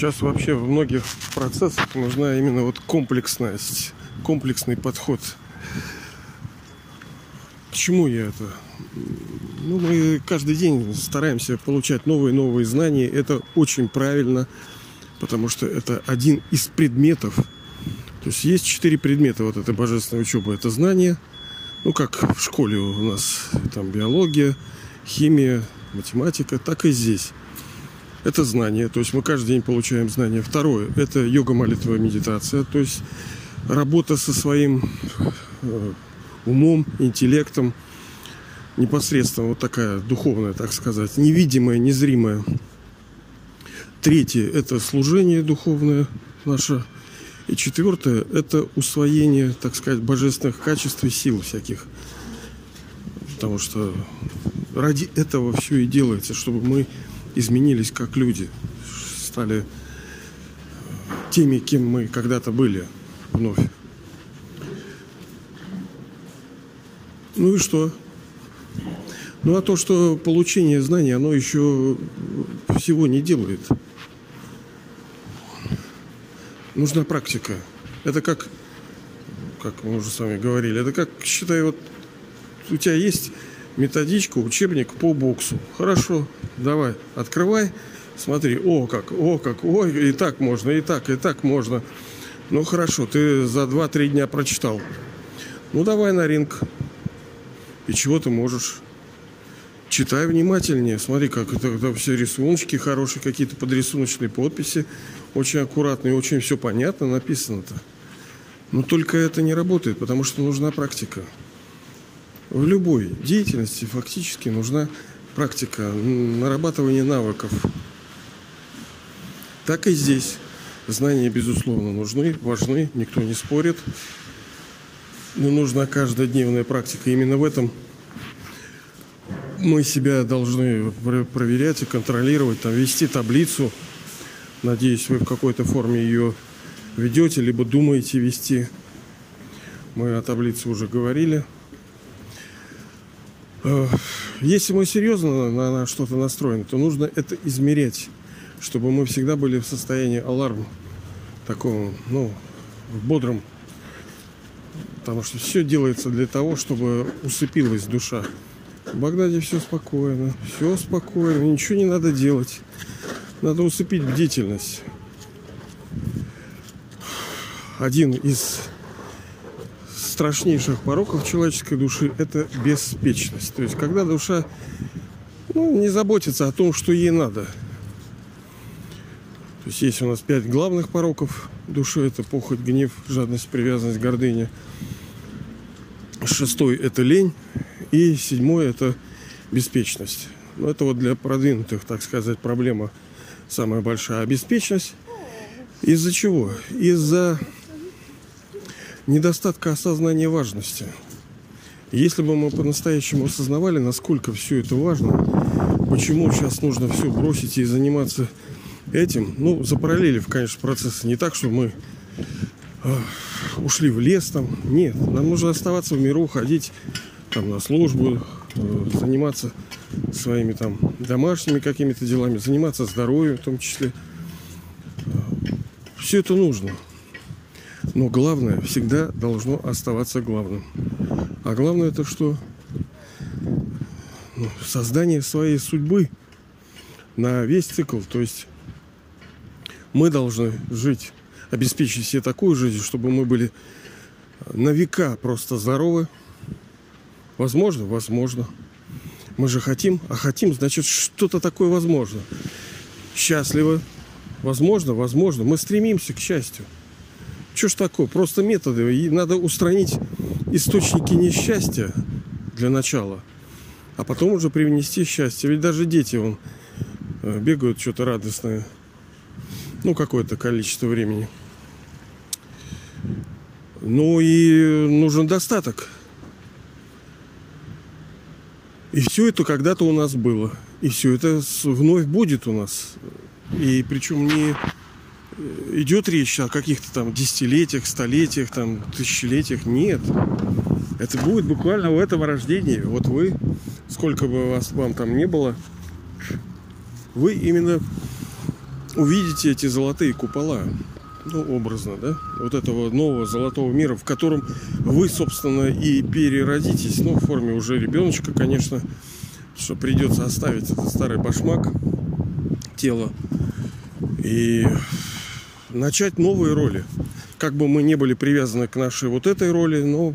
Сейчас вообще в многих процессах нужна именно вот комплексность, комплексный подход. К чему я это? Ну, мы каждый день стараемся получать новые новые знания. Это очень правильно, потому что это один из предметов. То есть есть четыре предмета вот этой божественной учебы. Это знание, ну как в школе у нас там биология, химия, математика, так и здесь. Это знание, то есть мы каждый день получаем знания. Второе – это йога, молитва, медитация, то есть работа со своим э, умом, интеллектом, непосредственно вот такая духовная, так сказать, невидимая, незримая. Третье – это служение духовное наше. И четвертое – это усвоение, так сказать, божественных качеств и сил всяких. Потому что ради этого все и делается, чтобы мы изменились как люди, стали теми, кем мы когда-то были вновь. Ну и что? Ну а то, что получение знаний, оно еще всего не делает. Нужна практика. Это как, как мы уже с вами говорили, это как, считай, вот у тебя есть методичка, учебник по боксу. Хорошо, давай, открывай, смотри, о как, о как, ой, и так можно, и так, и так можно. Ну хорошо, ты за 2-3 дня прочитал. Ну давай на ринг. И чего ты можешь? Читай внимательнее. Смотри, как это, это все рисуночки хорошие, какие-то подрисуночные подписи. Очень аккуратные, очень все понятно написано-то. Но только это не работает, потому что нужна практика. В любой деятельности фактически нужна практика, нарабатывание навыков. Так и здесь. Знания, безусловно, нужны, важны, никто не спорит. Но нужна каждодневная практика. Именно в этом мы себя должны проверять и контролировать, там, вести таблицу. Надеюсь, вы в какой-то форме ее ведете, либо думаете вести. Мы о таблице уже говорили. Э, если мы серьезно на, на что-то настроены, то нужно это измерять, чтобы мы всегда были в состоянии аларма, такого, ну, бодром. Потому что все делается для того, чтобы усыпилась душа. В Багдаде все спокойно, все спокойно, ничего не надо делать. Надо усыпить бдительность. Один из страшнейших пороков человеческой души – это беспечность. То есть, когда душа ну, не заботится о том, что ей надо. То есть, есть у нас пять главных пороков души – это похоть, гнев, жадность, привязанность, гордыня. Шестой – это лень. И седьмой – это беспечность. Но это вот для продвинутых, так сказать, проблема самая большая. Беспечность из-за чего? Из-за недостатка осознания важности. Если бы мы по-настоящему осознавали, насколько все это важно, почему сейчас нужно все бросить и заниматься этим, ну, запараллелив, конечно, процессы. Не так, что мы э, ушли в лес там. Нет, нам нужно оставаться в миру, ходить там на службу, э, заниматься своими там домашними какими-то делами, заниматься здоровьем в том числе. Все это нужно. Но главное всегда должно оставаться главным. А главное это что? Ну, создание своей судьбы на весь цикл. То есть мы должны жить, обеспечить себе такую жизнь, чтобы мы были на века просто здоровы. Возможно, возможно. Мы же хотим, а хотим, значит, что-то такое возможно. Счастливо, возможно, возможно. Мы стремимся к счастью. Что ж такое? Просто методы. И надо устранить источники несчастья для начала, а потом уже привнести счастье. Ведь даже дети вон, э, бегают что-то радостное. Ну, какое-то количество времени. Ну и нужен достаток. И все это когда-то у нас было. И все это вновь будет у нас. И причем не идет речь о каких-то там десятилетиях, столетиях, там, тысячелетиях. Нет. Это будет буквально в этом рождении. Вот вы, сколько бы вас вам там не было, вы именно увидите эти золотые купола, ну, образно, да, вот этого нового золотого мира, в котором вы, собственно, и переродитесь, ну, в форме уже ребеночка, конечно, что придется оставить этот старый башмак, тело, и начать новые роли. Как бы мы не были привязаны к нашей вот этой роли, но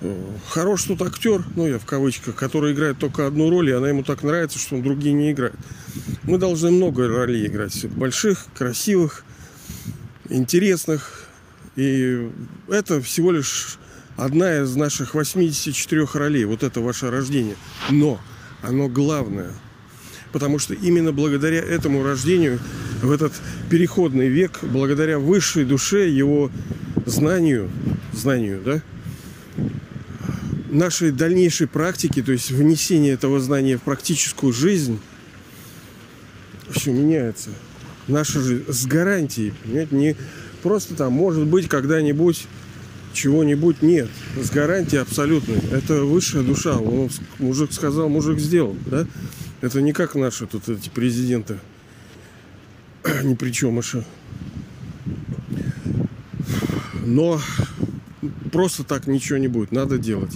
э, хорош тут актер, ну я в кавычках, который играет только одну роль, и она ему так нравится, что он другие не играет. Мы должны много ролей играть, больших, красивых, интересных. И это всего лишь одна из наших 84 ролей, вот это ваше рождение. Но оно главное. Потому что именно благодаря этому рождению в этот переходный век, благодаря высшей душе, его знанию, знанию, да, нашей дальнейшей практики, то есть внесение этого знания в практическую жизнь, все меняется наша жизнь с гарантией. Понимаете? Не просто там, может быть, когда-нибудь чего-нибудь нет. С гарантией абсолютной. Это высшая душа. Он, мужик сказал, мужик сделал. Да? Это не как наши тут эти президенты. Ни при чем еще. Но просто так ничего не будет. Надо делать.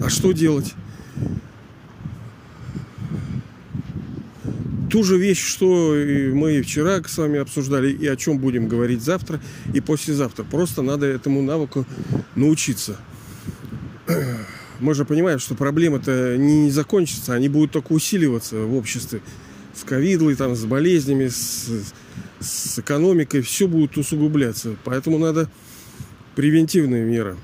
А что делать? ту же вещь, что мы вчера с вами обсуждали, и о чем будем говорить завтра и послезавтра. Просто надо этому навыку научиться. Мы же понимаем, что проблемы-то не закончатся, они будут только усиливаться в обществе. С ковидлой, там, с болезнями, с, с экономикой, все будет усугубляться. Поэтому надо превентивные меры.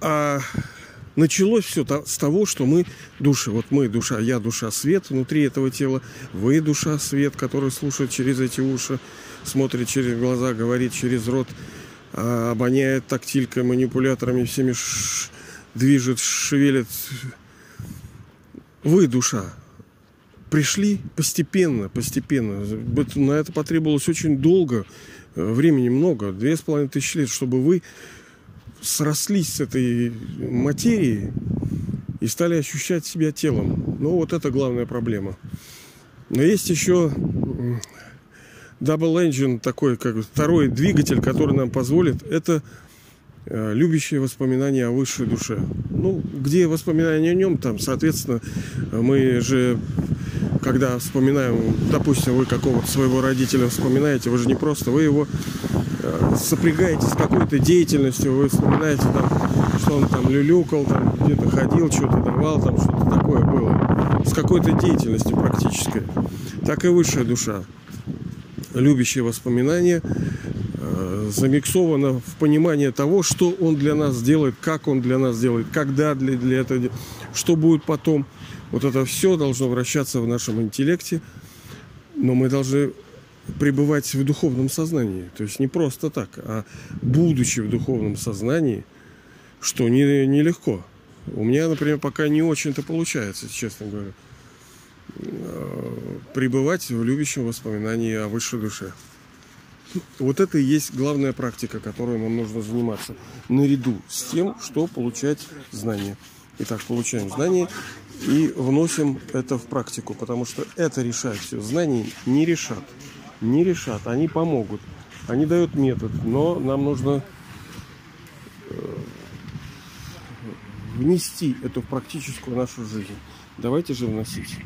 А началось все с того, что мы души, вот мы душа, я душа свет внутри этого тела, вы душа свет, который слушает через эти уши, смотрит через глаза, говорит через рот, а, обоняет тактилькой, манипуляторами всеми ш- движет, шевелит. Вы душа. Пришли постепенно, постепенно. На это потребовалось очень долго, э, времени много, две с половиной тысячи лет, чтобы вы срослись с этой материей и стали ощущать себя телом. Ну, вот это главная проблема. Но есть еще Double Engine, такой как второй двигатель, который нам позволит, это э, любящие воспоминания о высшей душе. Ну, где воспоминания о нем, там, соответственно, мы же, когда вспоминаем, допустим, вы какого-то своего родителя вспоминаете, вы же не просто, вы его сопрягаете с какой-то деятельностью, вы вспоминаете там, что он там люлюкал, там где-то ходил, что-то давал, там что-то такое было. С какой-то деятельностью практической. Так и высшая душа. Любящие воспоминания э, замиксовано в понимание того, что он для нас делает, как он для нас делает, когда для, для этого, что будет потом. Вот это все должно вращаться в нашем интеллекте, но мы должны пребывать в духовном сознании. То есть не просто так, а будучи в духовном сознании, что нелегко. Не, легко. У меня, например, пока не очень-то получается, честно говоря, э, пребывать в любящем воспоминании о высшей душе. Вот это и есть главная практика, которой нам нужно заниматься, наряду с тем, что получать знания. Итак, получаем знания и вносим это в практику, потому что это решает все. Знания не решат не решат, они помогут. Они дают метод, но нам нужно э, внести это в практическую нашу жизнь. Давайте же вносить.